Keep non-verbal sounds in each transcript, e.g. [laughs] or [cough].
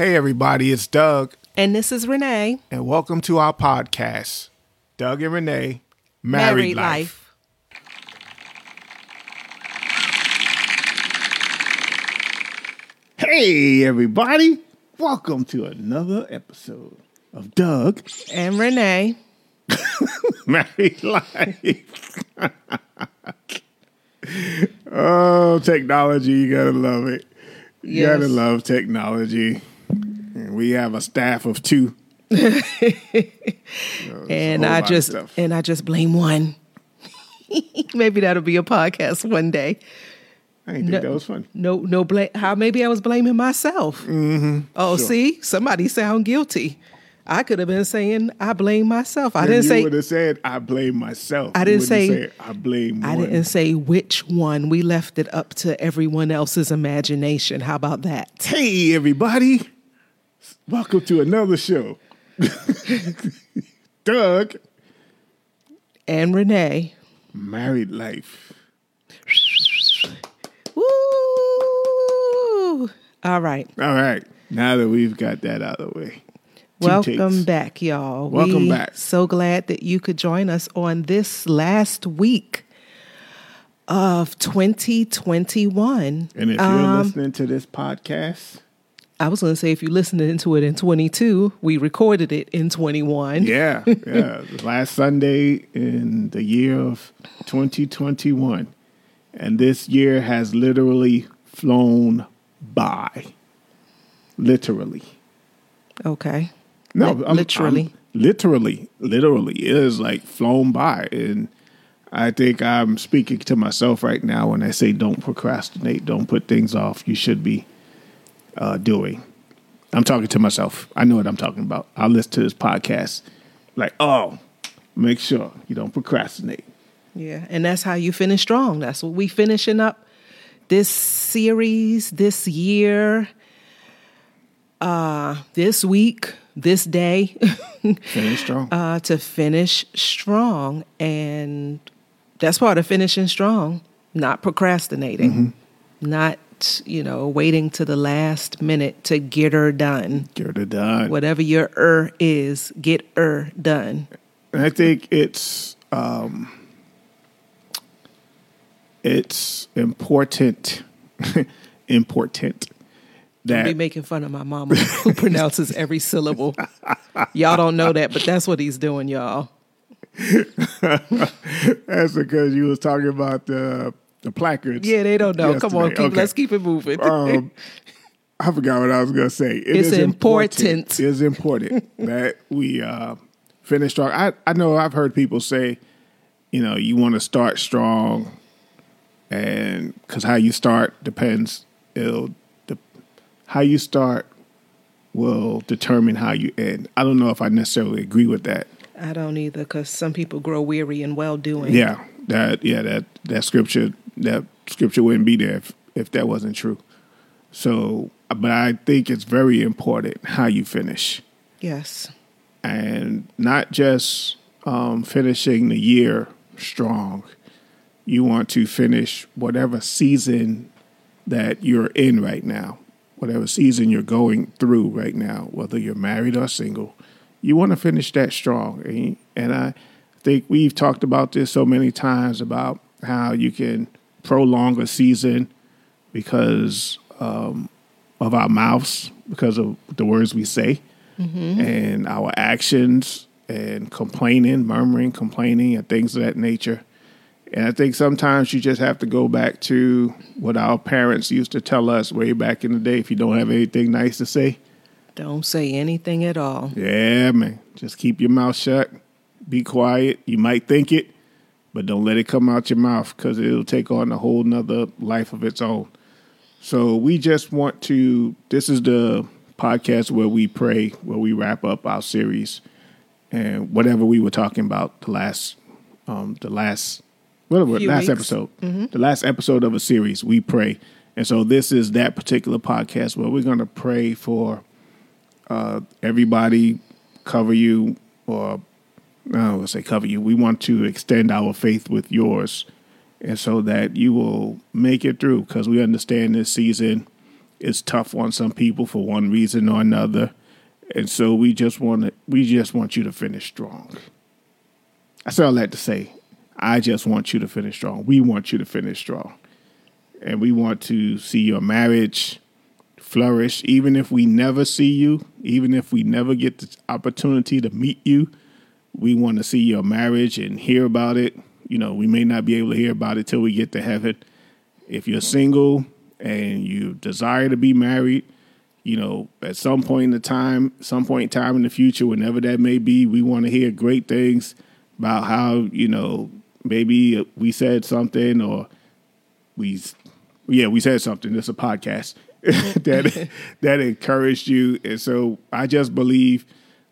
Hey, everybody, it's Doug, And this is Renee. and welcome to our podcast, Doug and Renee Married, Life. Hey, everybody, welcome to another episode of Doug And Renee. [laughs] Married Life. [laughs] oh, technology, you gotta love it. You gotta love technology. We have a staff of two. [laughs] And I just and I just blame one. [laughs] maybe that'll be a podcast one day. I didn't think that was funny. No, no blame. How maybe I was blaming myself. Mm-hmm. Oh, Sure. see, somebody sound guilty. I could have been saying I blame myself. I didn't you say would have said I blame myself. I didn't wouldn't say- I blame. I one. didn't say which one. We left it up to everyone else's imagination. How about that? Hey, everybody! Welcome to another show. [laughs] Doug, And Renee. married life. Woo! All right. All right, now that we've got that out of the way, two Welcome takes. back, y'all. Welcome We back. So glad that you could join us on this last week of 2021. And if you're Um, listening to this podcast, I was going to say, if you listened listening to it in 22, we recorded it in 21. yeah, yeah, [laughs] last Sunday in the year of 2021, and this year has literally flown by. Literally. Okay. No, I'm- literally. I'm- literally, literally it is like flown by, and I think I'm speaking to myself right now when I say don't procrastinate, don't put things off. You should be uh, doing. I'm talking to myself. I know what I'm talking about. I listen to this podcast, like, oh, make sure you don't procrastinate. Yeah. And that's how you finish strong. That's what we finishing up this series, this year, uh, this week, this day. [laughs] Finish strong. uh, to finish strong. And that's part of finishing strong, not procrastinating, not, you know, waiting to the last minute to get her done. Get her done. Whatever your er is, get her done. And I think it's um, it's important [laughs] important that Be making fun of my mama who [laughs] pronounces every syllable. Y'all don't know that, but that's what he's doing, y'all. [laughs] that's because you was talking about the the placards. Yeah, they don't know. Come on, yesterday. keep, Okay. let's keep it moving. Um, I forgot what I was gonna say. It It's is important. It is important [laughs] that we uh, finish strong. I I know I've heard people say, you know, you want to start strong, and because how you start depends. It'll the how you start will determine how you end. I don't know if I necessarily agree with that. I don't either, because some people grow weary in well doing. Yeah, that yeah that that scripture that scripture wouldn't be there if if that wasn't true. So, but I think it's very important how you finish, Yes. and not just um, finishing the year strong. You want to finish whatever season that you're in right now, whatever season you're going through right now, whether you're married or single. You want to finish that strong. And- And I think we've talked about this so many times about how you can prolong a season because um, of our mouths, because of the words we say, and our actions, and complaining, murmuring, complaining, and things of that nature. And I think sometimes you just have to go back to what our parents used to tell us way back in the day. If you don't have anything nice to say, Don't say anything at all. yeah, man, just keep your mouth shut. Be quiet. You might think it, but don't let it come out your mouth because it'll take on a whole nother life of its own. So we just want to. This is the podcast where we pray, where we wrap up our series, and whatever we were talking about the last, um, the last, whatever Few last weeks. episode, the last episode of a series. We pray, and so this is that particular podcast where we're going to pray for uh, everybody cover you, or I to say cover you. We want to extend our faith with yours, and so that you will make it through. Because we understand this season is tough on some people for one reason or another. And so we just want to, we just want you to finish strong. That's all I like to say. I just want you to finish strong. We want you to finish strong. And we want to see your marriage flourish, even if we never see you, even if we never get the opportunity to meet you. We want to see your marriage and hear about it. You know, we may not be able to hear about it till we get to heaven. If you're single and you desire to be married, you know, at some point in the time, some point in time in the future, whenever that may be, we want to hear great things about how, you know, maybe we said something or we, yeah, we said something. It's a podcast [laughs] that [laughs] that encouraged you, and so I just believe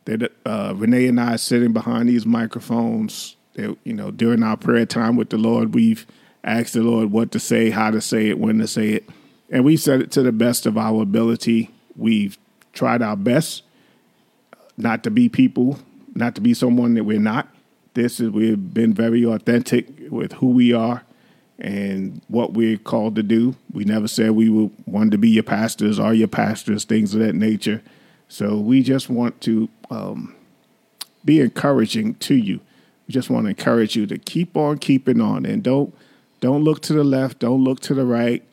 that uh, Renee and I sitting behind these microphones, that you know, during our prayer time with the Lord, we've asked the Lord what to say, how to say it, when to say it, and we said it to the best of our ability. We've tried our best not to be people, not to be someone that we're not. This is we've been very authentic with who we are and what we're called to do. We never said we would want to be your pastors or your pastors, things of that nature. So we just want to um, be encouraging to you. We just want to encourage you to keep on keeping on and don't don't look to the left, don't look to the right,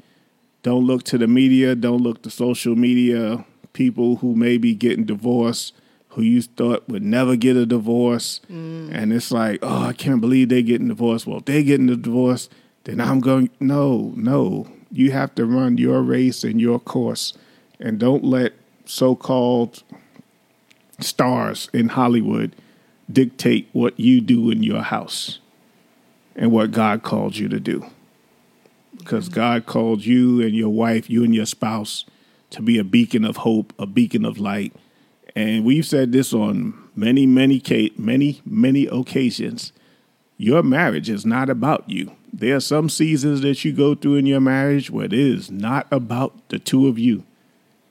don't look to the media, don't look to social media people who may be getting divorced who you thought would never get a divorce. Mm. And it's like, oh, I can't believe they're getting divorced. Well, if they're getting a divorce, then I'm going, no, no. You have to run your race and your course. And don't let so called stars in Hollywood dictate what you do in your house and what God called you to do. Because God called you and your wife, you and your spouse, to be a beacon of hope, a beacon of light and we've said this on many, many, many, many occasions. Your marriage is not about you. There are some seasons that you go through in your marriage where it is not about the two of you.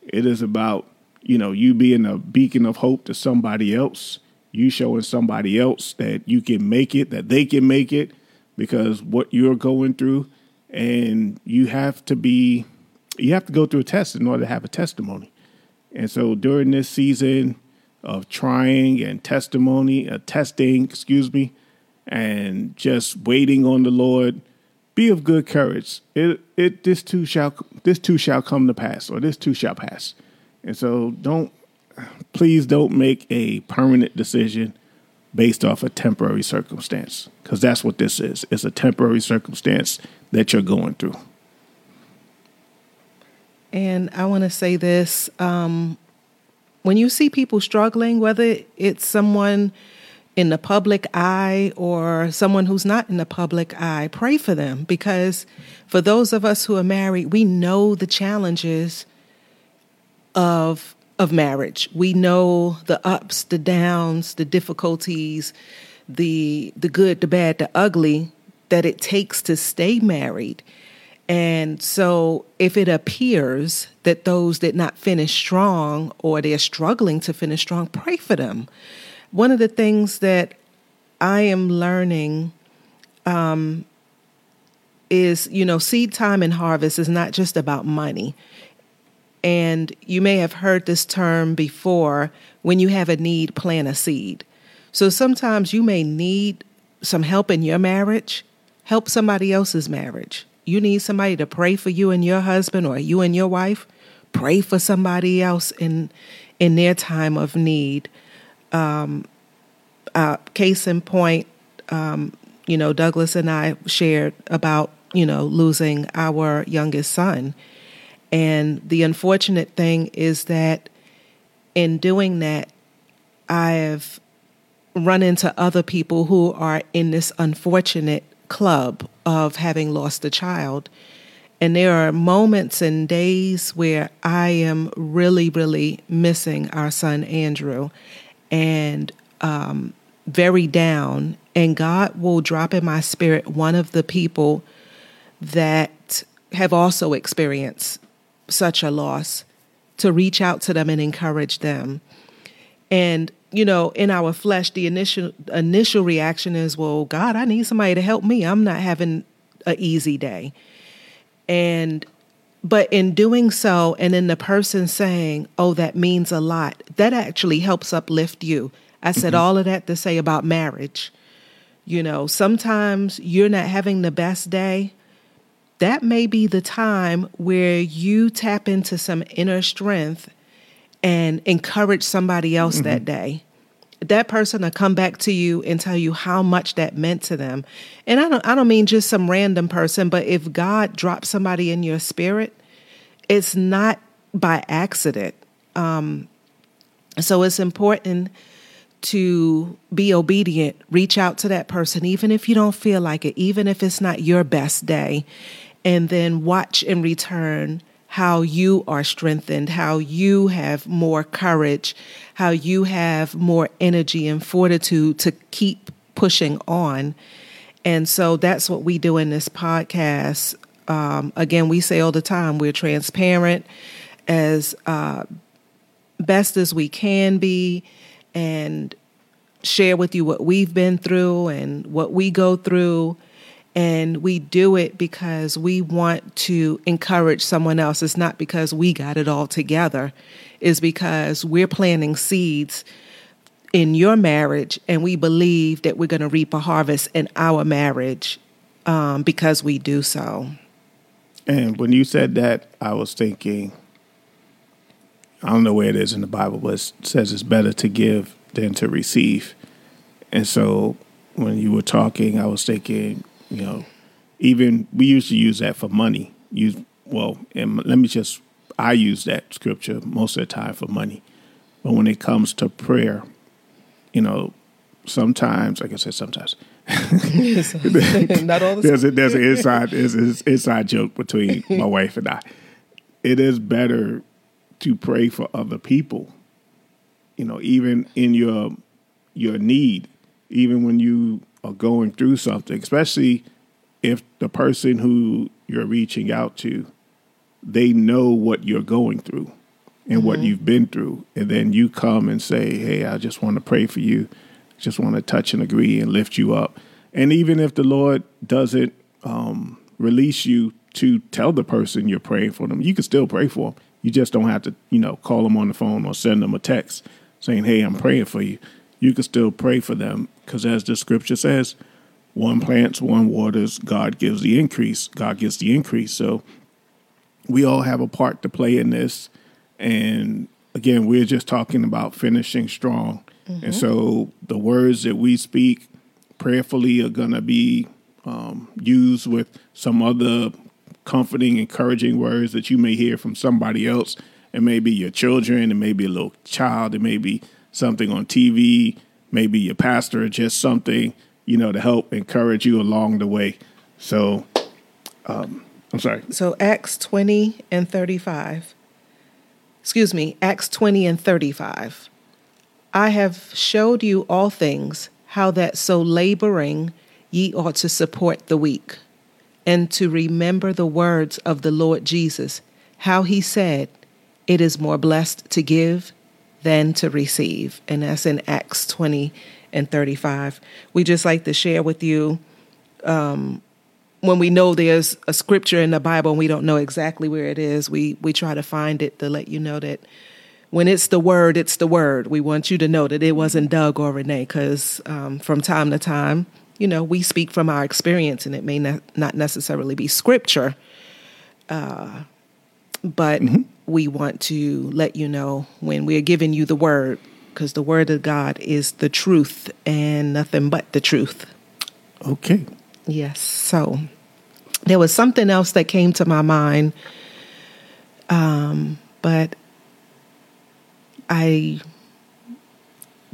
It is about, you know, you being a beacon of hope to somebody else, you showing somebody else that you can make it, that they can make it because what you're going through and you have to be you have to go through a test in order to have a testimony. And so during this season of trying and testimony, uh, testing, excuse me, and just waiting on the Lord, be of good courage. It it this too shall this too shall come to pass, or this too shall pass. And so don't please don't make a permanent decision based off a temporary circumstance, because that's what this is. It's a temporary circumstance that you're going through. And I want to say this um, when you see people struggling, whether it's someone in the public eye or someone who's not in the public eye, pray for them because for those of us who are married, we know the challenges of of marriage. We know the ups, the downs, the difficulties, the the good, the bad, the ugly that it takes to stay married. And so, if it appears that those did not finish strong or they're struggling to finish strong, pray for them. One of the things that I am learning um, is, you know, seed time and harvest is not just about money. And you may have heard this term before when you have a need, plant a seed. So sometimes you may need some help in your marriage, help somebody else's marriage you need somebody to pray for you and your husband or you and your wife, pray for somebody else in in their time of need. Um, uh, case in point, um, you know, Douglas and I shared about you know losing our youngest son, and the unfortunate thing is that in doing that, I have run into other people who are in this unfortunate club of having lost a child. And there are moments and days where I am really, really missing our son Andrew and um, very down. And God will drop in my spirit one of the people that have also experienced such a loss to reach out to them and encourage them. And you know, in our flesh, the initial initial reaction is, "Well, God, I need somebody to help me. I'm not having an easy day." And But in doing so, and in the person saying, Oh, that means a lot, that actually helps uplift you. I said mm-hmm. all of that to say about marriage. You know, sometimes you're not having the best day. That may be the time where you tap into some inner strength and encourage somebody else that mm-hmm. day. That person will come back to you and tell you how much that meant to them. And I don't I don't mean just some random person, but if God drops somebody in your spirit, it's not by accident. Um, so it's important to be obedient, reach out to that person, even if you don't feel like it, even if it's not your best day, and then watch in return how you are strengthened, how you have more courage, how you have more energy and fortitude to keep pushing on. And so that's what we do in this podcast. Um, again, we say all the time we're transparent as uh, best as we can be and share with you what we've been through and what we go through. And we do it because we want to encourage someone else. It's not because we got it all together, it's because we're planting seeds in your marriage and we believe that we're going to reap a harvest in our marriage um, because we do so. And when you said that, I was thinking, I don't know where it is in the Bible, but it says it's better to give than to receive. And so when you were talking, I was thinking, you know, even we used to use that for money. Use well, and let me just I use that scripture most of the time for money. But when it comes to prayer, you know, sometimes, like I said, sometimes [laughs] not all the there's a, there's an inside there's an inside joke between [laughs] my wife and I. It is better to pray for other people. You know, even in your your need, even when you are going through something, especially if the person who you're reaching out to, they know what you're going through and what you've been through, and then you come and say, "Hey, I just want to pray for you. Just want to touch and agree and lift you up." And even if the Lord doesn't um, release you to tell the person you're praying for them, you can still pray for them. You just don't have to, you know, call them on the phone or send them a text saying, "Hey, I'm praying for you." You can still pray for them because, as the scripture says, one plants, one waters, God gives the increase. God gives the increase. So we all have a part to play in this. And again, we're just talking about finishing strong. And so the words that we speak prayerfully are going to be um, used with some other comforting, encouraging words that you may hear from somebody else. It may be your children, it may be a little child, it may be something on TV, maybe your pastor, just something, you know, to help encourage you along the way. So, um, I'm sorry. So Acts 20 and 35. Excuse me, Acts 20 and 35. I have showed you all things, how that so laboring ye ought to support the weak, and to remember the words of the Lord Jesus, how he said, It is more blessed to give than to receive. And that's in Acts 20 and 35. We just like to share with you um, when we know there's a scripture in the Bible and we don't know exactly where it is, we, we try to find it to let you know that when it's the word, it's the word. We want you to know that it wasn't Doug or Renee because um, from time to time, you know, we speak from our experience and it may not, not necessarily be scripture. Uh, but we want to let you know when we're giving you the word because the word of God is the truth and nothing but the truth. Okay. Yes. So there was something else that came to my mind, um, but I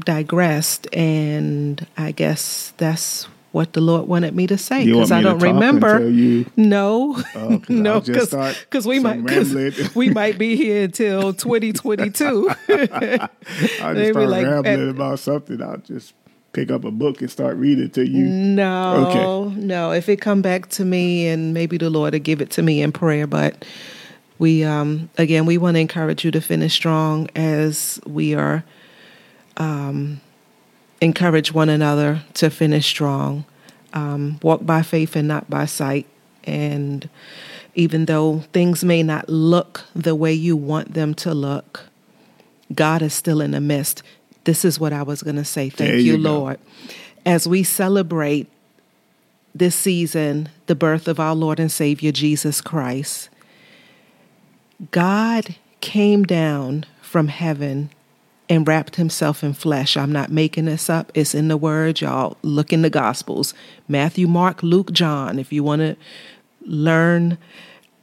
digressed, and I guess that's what the Lord wanted me to say because I don't remember. you- No, Oh, 'cause no, [laughs] I'll just start because we might [laughs] we might be here until [laughs] 2022. I just start like, rambling and- about something. I'll just pick up a book and start reading to you. No, Okay. no. If it come back to me, and maybe the Lord will give it to me in prayer. But we, um, again, we want to encourage you to finish strong as we are, um, encourage one another to finish strong. Um, walk by faith and not by sight. And Even though things may not look the way you want them to look, God is still in the midst. This is what I was going to say. Thank There you, you. Lord. As we celebrate this season the birth of our Lord and Savior Jesus Christ, God came down from heaven and wrapped himself in flesh. I'm not making this up. It's in the word, y'all. Look in the Gospels Matthew, Mark, Luke, John. If you want to learn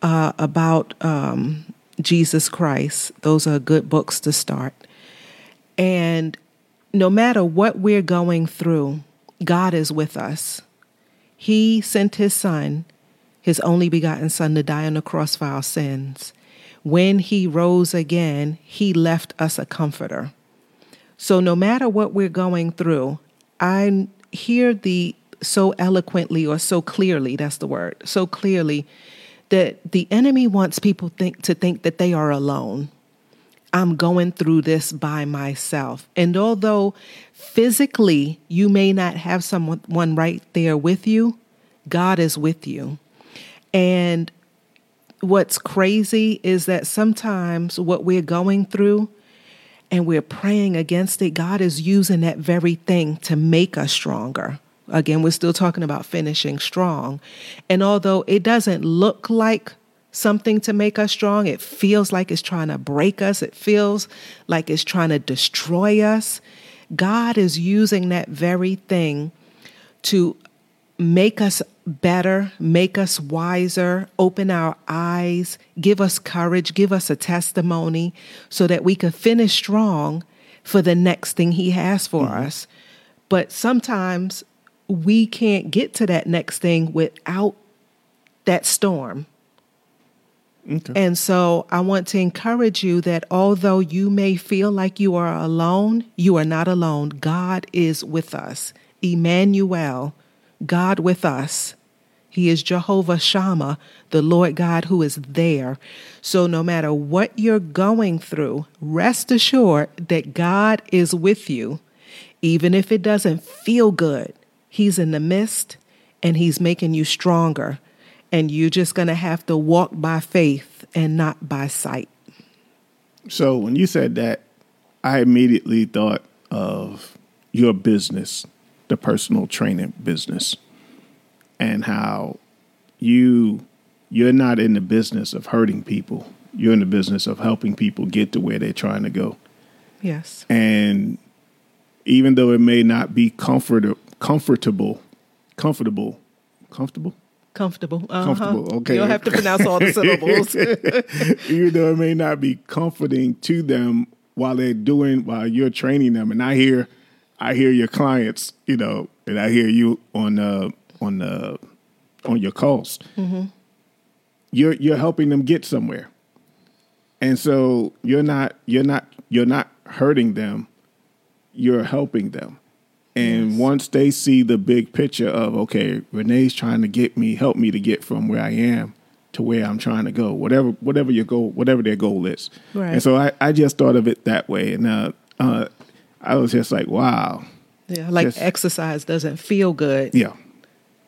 uh, about um, Jesus Christ, those are good books to start. And no matter what we're going through, God is with us. He sent his son, his only begotten son, to die on the cross for our sins. When he rose again, he left us a comforter. So no matter what we're going through, I hear the so eloquently or so clearly, that's the word, so clearly that the enemy wants people think to think that they are alone. I'm going through this by myself. And although physically you may not have someone right there with you, God is with you. And what's crazy is that sometimes what we're going through and we're praying against it, God is using that very thing to make us stronger. Again, we're still talking about finishing strong. And although it doesn't look like something to make us strong, it feels like it's trying to break us, it feels like it's trying to destroy us. God is using that very thing to make us better, make us wiser, open our eyes, give us courage, give us a testimony so that we can finish strong for the next thing He has for mm-hmm. us. But sometimes we can't get to that next thing without that storm. Okay. And so I want to encourage you that although you may feel like you are alone, you are not alone. God is with us. Emmanuel, God with us. He is Jehovah Shammah, the Lord God who is there. So no matter what you're going through, rest assured that God is with you. Even if it doesn't feel good, He's in the midst and He's making you stronger. And you're just going to have to walk by faith and not by sight. So when you said that, I immediately thought of your business, the personal training business, and how you you're not in the business of hurting people. You're in the business of helping people get to where they're trying to go. Yes. And even though it may not be comfort comfortable, comfortable, comfortable, Comfortable. Uh-huh. Comfortable, okay. You don't have to pronounce all the syllables. [laughs] even though it may not be comforting to them while they're doing while you're training them and i hear i hear your clients you know and i hear you on uh on the on your calls. You're you're helping them get somewhere. And so you're not you're not you're not hurting them. You're helping them. And once they see the big picture of okay renee's trying to get me help me to get from where i am to where i'm trying to go whatever whatever your goal whatever their goal is. Right. and so i, I just thought of it that way. And uh, uh, i was just like wow yeah, like Yes. exercise doesn't feel good. yeah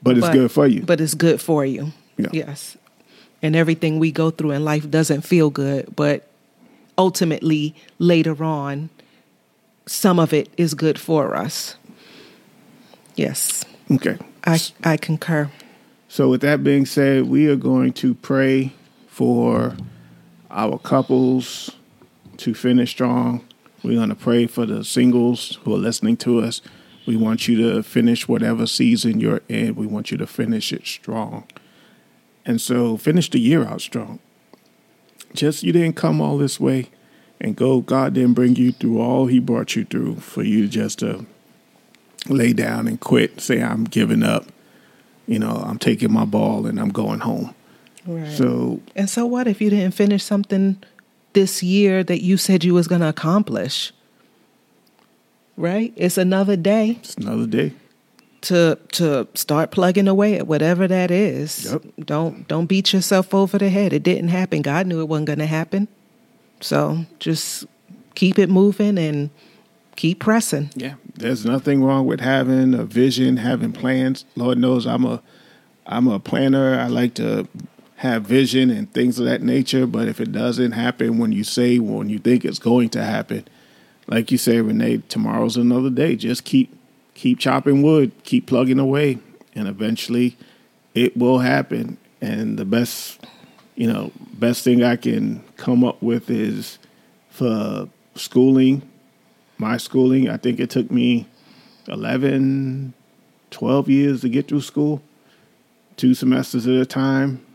but it's but- good for you But it's good for you. Yeah. Yes. And everything we go through in life doesn't feel good, but ultimately later on, some of it is good for us. Yes. okay I I concur. So, with that being said, we are going to pray for our couples to finish strong. We're going to pray for the singles who are listening to us. We want you to finish whatever season you're in. We want you to finish it strong. And so, finish the year out strong. Just you didn't come all this way and go. God didn't bring you through all He brought you through for you just to lay down and quit, say, I'm giving up you know, I'm taking my ball and I'm going home. Right. So and so what if you didn't finish something this year that you said you was going to accomplish? Right? It's another day. it's another day. to to start plugging away at whatever that is. Yep. Don't don't beat yourself over the head. It didn't happen. God knew it wasn't going to happen. So just keep it moving and keep pressing. Yeah. There's nothing wrong with having a vision, having plans. Lord knows I'm a I'm a planner. I like to have vision and things of that nature. But if it doesn't happen when you say, when you think it's going to happen, like you say, Renee, tomorrow's another day. Just keep keep chopping wood, keep plugging away, and eventually it will happen. And the best, you know, best thing I can come up with is for schooling, my schooling. I think it took me 11, 12 years to get through school, two semesters at a time,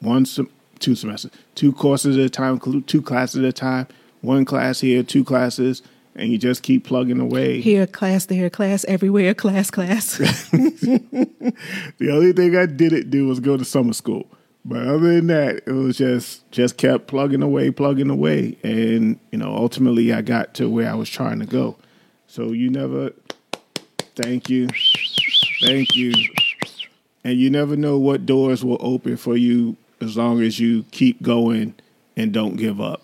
one sem- two semesters, two courses at a time, two classes at a time, one class here, two classes, and you just keep plugging away. Here, class, there, class, everywhere, class, class. [laughs] the only thing I didn't do was go to summer school. But other than that, it was just just kept plugging away, plugging away, and you know, ultimately, I got to where I was trying to go. So you never, thank you, thank you, and you never know what doors will open for you as long as you keep going and don't give up.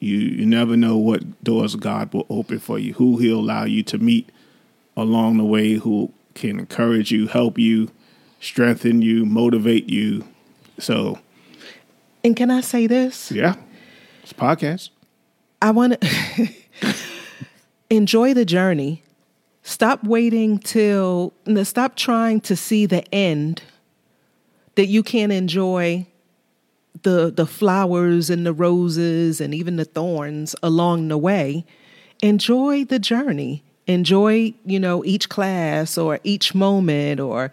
You you never know what doors God will open for you, who He'll allow you to meet along the way, who can encourage you, help you, strengthen you, motivate you so, and can I say this? Yeah, it's podcast. I want to [laughs] enjoy the journey. Stop waiting till stop trying to see the end. That you can't enjoy the the flowers and the roses and even the thorns along the way. Enjoy the journey. Enjoy, you know, each class or each moment or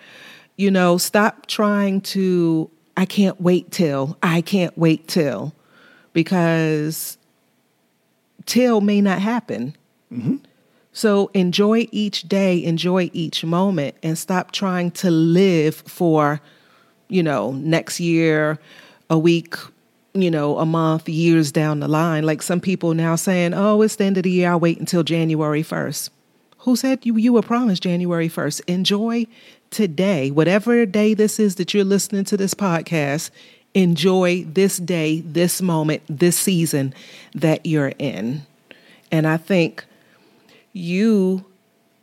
you know, stop trying to I can't wait till, I can't wait till, because till may not happen. Mm-hmm. So enjoy each day, enjoy each moment, and stop trying to live for, you know, next year, a week, you know, a month, years down the line. Like some people now saying, oh, it's the end of the year, I'll wait until January 1st. Who said you, you were promised January 1st? Enjoy today, whatever day this is that you're listening to this podcast, enjoy this day, this moment, this season that you're in. And I think you,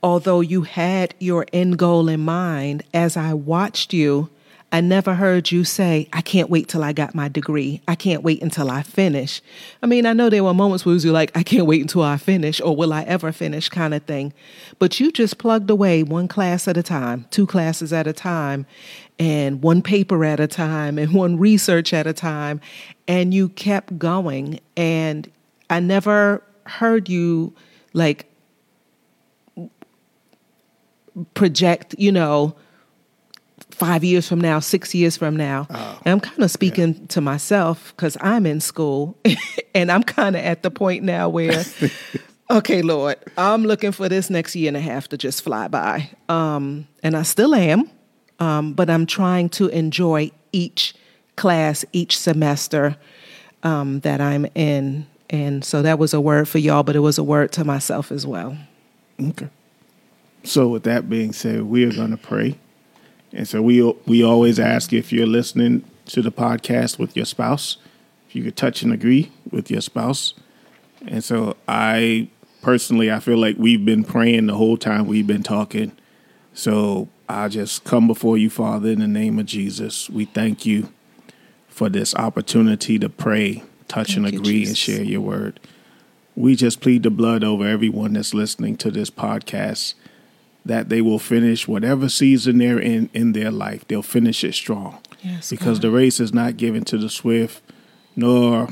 although you had your end goal in mind, as I watched you, I never heard you say, I can't wait till I got my degree. I can't wait until I finish. I mean, I know there were moments where you like, I can't wait until I finish or will I ever finish kind of thing. But you just plugged away one class at a time, two classes at a time, and one paper at a time, and [laughs] one research at a time. And you kept going. And I never heard you like project, you know, five years from now, six years from now. Oh, and I'm kind of speaking yeah. to myself because I'm in school [laughs] and I'm kind of at the point now where, [laughs] okay, Lord, I'm looking for this next year and a half to just fly by. Um, and I still am, um, but I'm trying to enjoy each class, each semester um, that I'm in. And so that was a word for y'all, but it was a word to myself as well. Okay. So, with that being said, we are going to pray and so we we always ask if you're listening to the podcast with your spouse, if you could touch and agree with your spouse. And so I personally I feel like we've been praying the whole time we've been talking. So I just come before you, Father, in the name of Jesus. We thank you for this opportunity to pray, touch thank and agree, you, and share your word. We just plead the blood over everyone that's listening to this podcast that they will finish whatever season they're in in their life. They'll finish it strong. Yes, because God. the race is not given to the swift, nor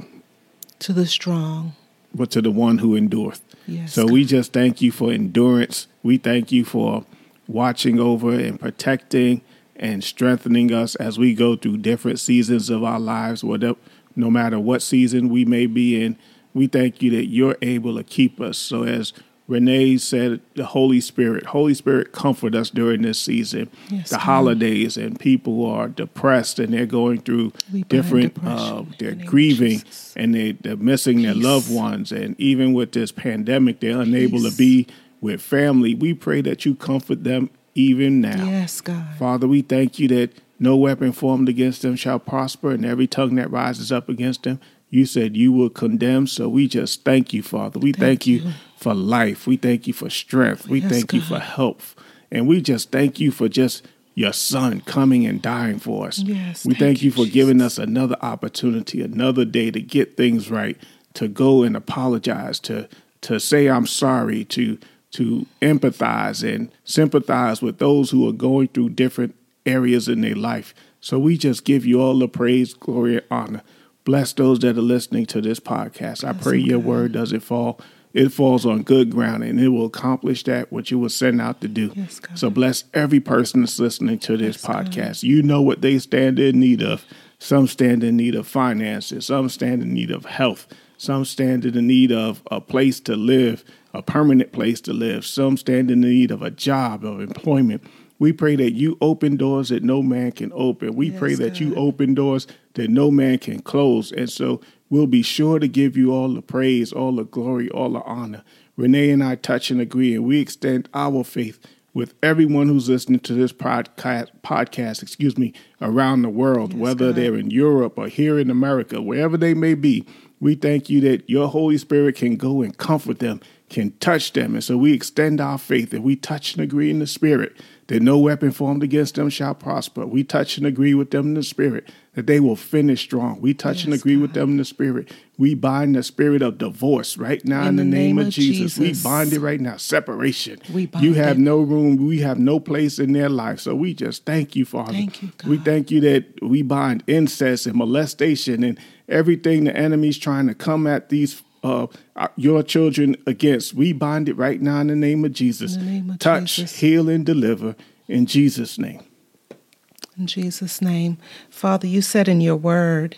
to the strong, but to the one who endureth. Yes, so God. we just thank you for endurance. We thank you for watching over and protecting and strengthening us as we go through different seasons of our lives, whatever, no matter what season we may be in. We thank you that you're able to keep us. So as Renee said, the Holy Spirit. Holy Spirit, comfort us during this season. Yes, the God. holidays, and people are depressed and they're going through we different, uh, they're grieving and they, they're missing Peace. their loved ones. And even with this pandemic, they're unable Peace. to be with family. We pray that you comfort them even now. Yes, God. Father, we thank you that no weapon formed against them shall prosper, and every tongue that rises up against them you said you will condemn. So we just thank you, Father. We thank, thank you. you. For life. We thank you for strength. We yes, thank God. you for health. And we just thank you for just your son coming and dying for us. Yes, we thank, thank you you, for giving us another opportunity, another day to get things right, to go and apologize, to to say I'm sorry, to to empathize and sympathize with those who are going through different areas in their life. So we just give you all the praise, glory, and honor. Bless those that are listening to this podcast. I pray your word doesn't fall. It falls on good ground and it will accomplish that what you were sent out to do. Yes, God. so bless every person that's listening to this Yes, God. podcast. You know what they stand in need of. Some stand in need of finances. Some stand in need of health. Some stand in the need of a place to live, a permanent place to live. Some stand in need of a job, of employment. We pray that you open doors that no man can open. We pray Yes, that you open doors that no man can close. And so we'll be sure to give you all the praise, all the glory, all the honor. Renee and I touch and agree, and we extend our faith with everyone who's listening to this podcast, podcast excuse me, around the world, Yes, whether God. they're in Europe or here in America, wherever they may be. We thank you that your Holy Spirit can go and comfort them, can touch them. And so we extend our faith that we touch and agree in the Spirit that no weapon formed against them shall prosper. We touch and agree with them in the Spirit that they will finish strong. We touch and Yes, agree with them in the Spirit. We bind the spirit of divorce right now in, the, name, of Jesus. We bind it right now. Separation. We bind you have it. no room. We have no place in their life. So we just thank you, Father. Thank you, God. We thank you that we bind incest and molestation and everything the enemy's trying to come at these uh, uh, your children against. We bind it right now in the name of Jesus. In name of Touch, Jesus. heal, and deliver in Jesus' name. In Jesus' name. Father, you said in your word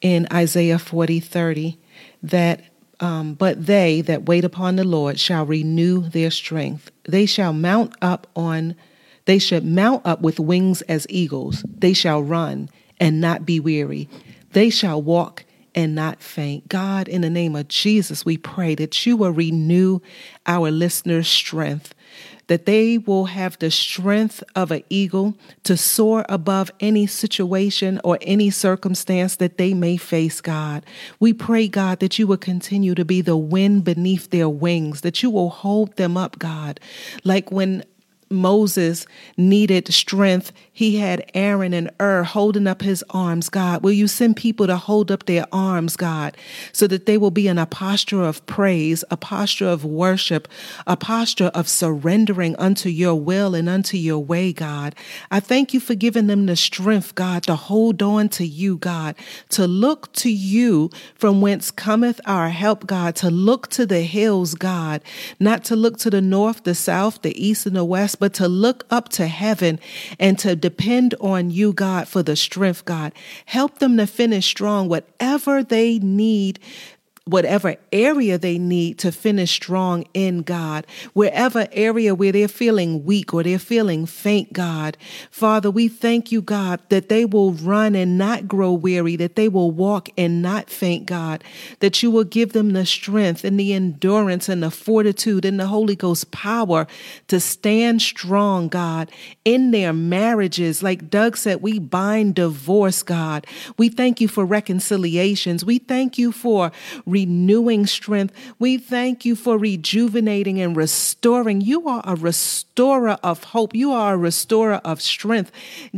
in Isaiah 40 30 that, um, but they that wait upon the Lord shall renew their strength. They shall mount up on, they should mount up with wings as eagles. They shall run and not be weary. They shall walk and not faint. God, in the name of Jesus, we pray that you will renew our listeners' strength that they will have the strength of an eagle to soar above any situation or any circumstance that they may face, God. We pray, God, that you will continue to be the wind beneath their wings, that you will hold them up, God. Like when Moses needed strength, he had Aaron and Hur holding up his arms, God. Will you send people to hold up their arms, God, so that they will be in a posture of praise, a posture of worship, a posture of surrendering unto your will and unto your way, God. I thank you for giving them the strength, God, to hold on to you, God, to look to you from whence cometh our help, God, to look to the hills, God, not to look to the north, the south, the east, and the west, but to look up to heaven and to depend on you, God, for the strength, God. Help them to finish strong, whatever they need whatever area they need to finish strong in God, wherever area where they're feeling weak or they're feeling faint, God. Father, we thank you, God, that they will run and not grow weary, that they will walk and not faint, God, that you will give them the strength and the endurance and the fortitude and the Holy Ghost power to stand strong, God, in their marriages. Like Doug said, we bind divorce, God. We thank you for reconciliations. We thank you for renewing strength. We thank you for rejuvenating and restoring. You are a restorer of hope. You are a restorer of strength.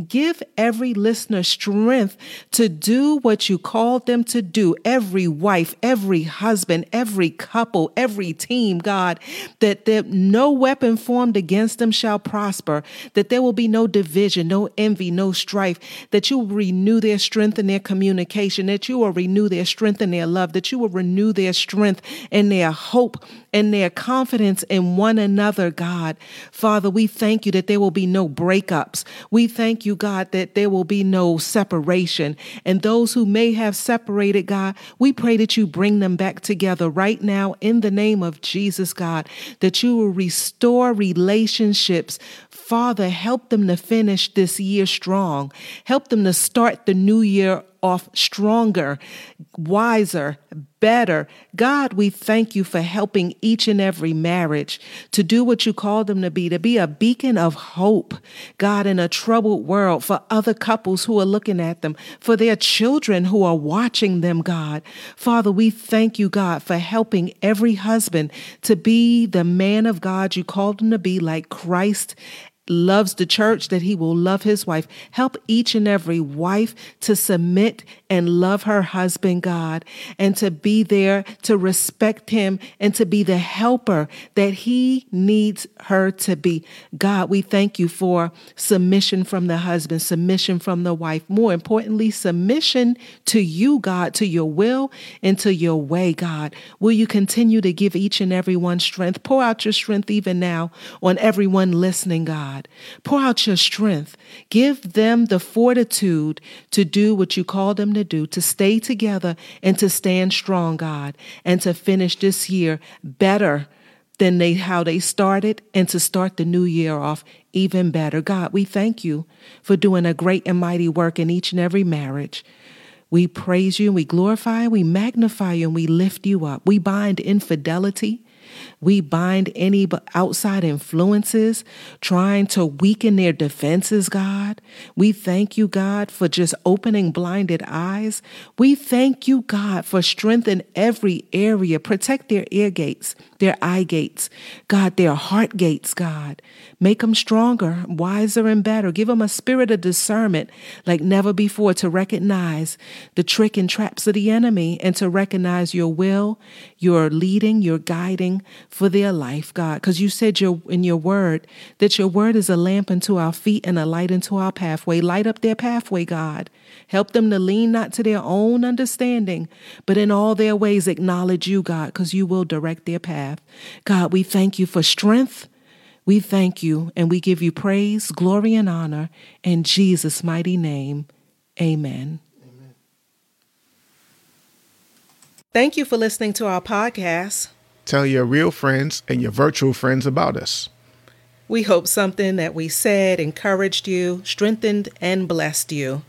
Give every listener strength to do what you called them to do. Every wife, every husband, every couple, every team, God, that there, no weapon formed against them shall prosper, that there will be no division, no envy, no strife, that you will renew their strength in their communication, that you will renew their strength in their love, that you will renew their strength and their hope and their confidence in one another, God. Father, we thank you that there will be no breakups. We thank you, God, that there will be no separation. And those who may have separated, God, we pray that you bring them back together right now in the name of Jesus, God, that you will restore relationships. Father, help them to finish this year strong. Help them to start the new year off stronger, wiser, better. God, we thank you for helping each and every marriage to do what you called them to be, to be a beacon of hope, God, in a troubled world for other couples who are looking at them, for their children who are watching them, God. Father, we thank you, God, for helping every husband to be the man of God you called him to be, like Christ loves the church, that he will love his wife. Help each and every wife to submit and love her husband, God, and to be there to respect him and to be the helper that he needs her to be. God, we thank you for submission from the husband, submission from the wife. More importantly, submission to you, God, to your will and to your way, God. Will you continue to give each and every one strength? Pour out your strength even now on everyone listening, God. Pour out your strength. Give them the fortitude to do what you call them to do, to stay together and to stand strong, God, and to finish this year better than they how they started and to start the new year off even better. God, we thank you for doing a great and mighty work in each and every marriage. We praise you, and we glorify, we magnify you, and we lift you up. We bind infidelity. We bind any outside influences trying to weaken their defenses, God. We thank you, God, for just opening blinded eyes. We thank you, God, for strength in every area. Protect their ear gates, their eye gates, God, their heart gates, God. Make them stronger, wiser, and better. Give them a spirit of discernment like never before to recognize the trick and traps of the enemy and to recognize your will, your leading, your guiding for their life, God, because you said your, in your word that your word is a lamp unto our feet and a light unto our pathway. Light up their pathway, God. Help them to lean not to their own understanding, but in all their ways acknowledge you, God, because you will direct their path. God, we thank you for strength. We thank you and we give you praise, glory, and honor in Jesus' mighty name. Amen. Amen. Thank you for listening to our podcast. Tell your real friends and your virtual friends about us. We hope something that we said encouraged you, strengthened, and blessed you.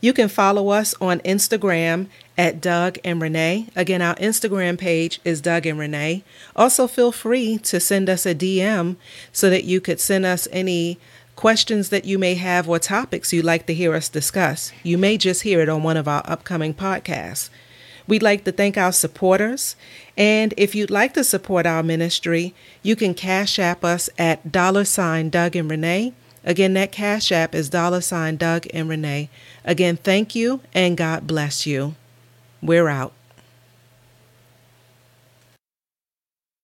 You can follow us on Instagram at Doug and Renee. Again, our Instagram page is Doug and Renee. Also, feel free to send us a DM so that you could send us any questions that you may have or topics you'd like to hear us discuss. You may just hear it on one of our upcoming podcasts. We'd like to thank our supporters. And if you'd like to support our ministry, you can cash app us at dollar sign Doug and Renee. Again, that cash app is dollar sign Doug and Renee. Again, thank you and God bless you. We're out.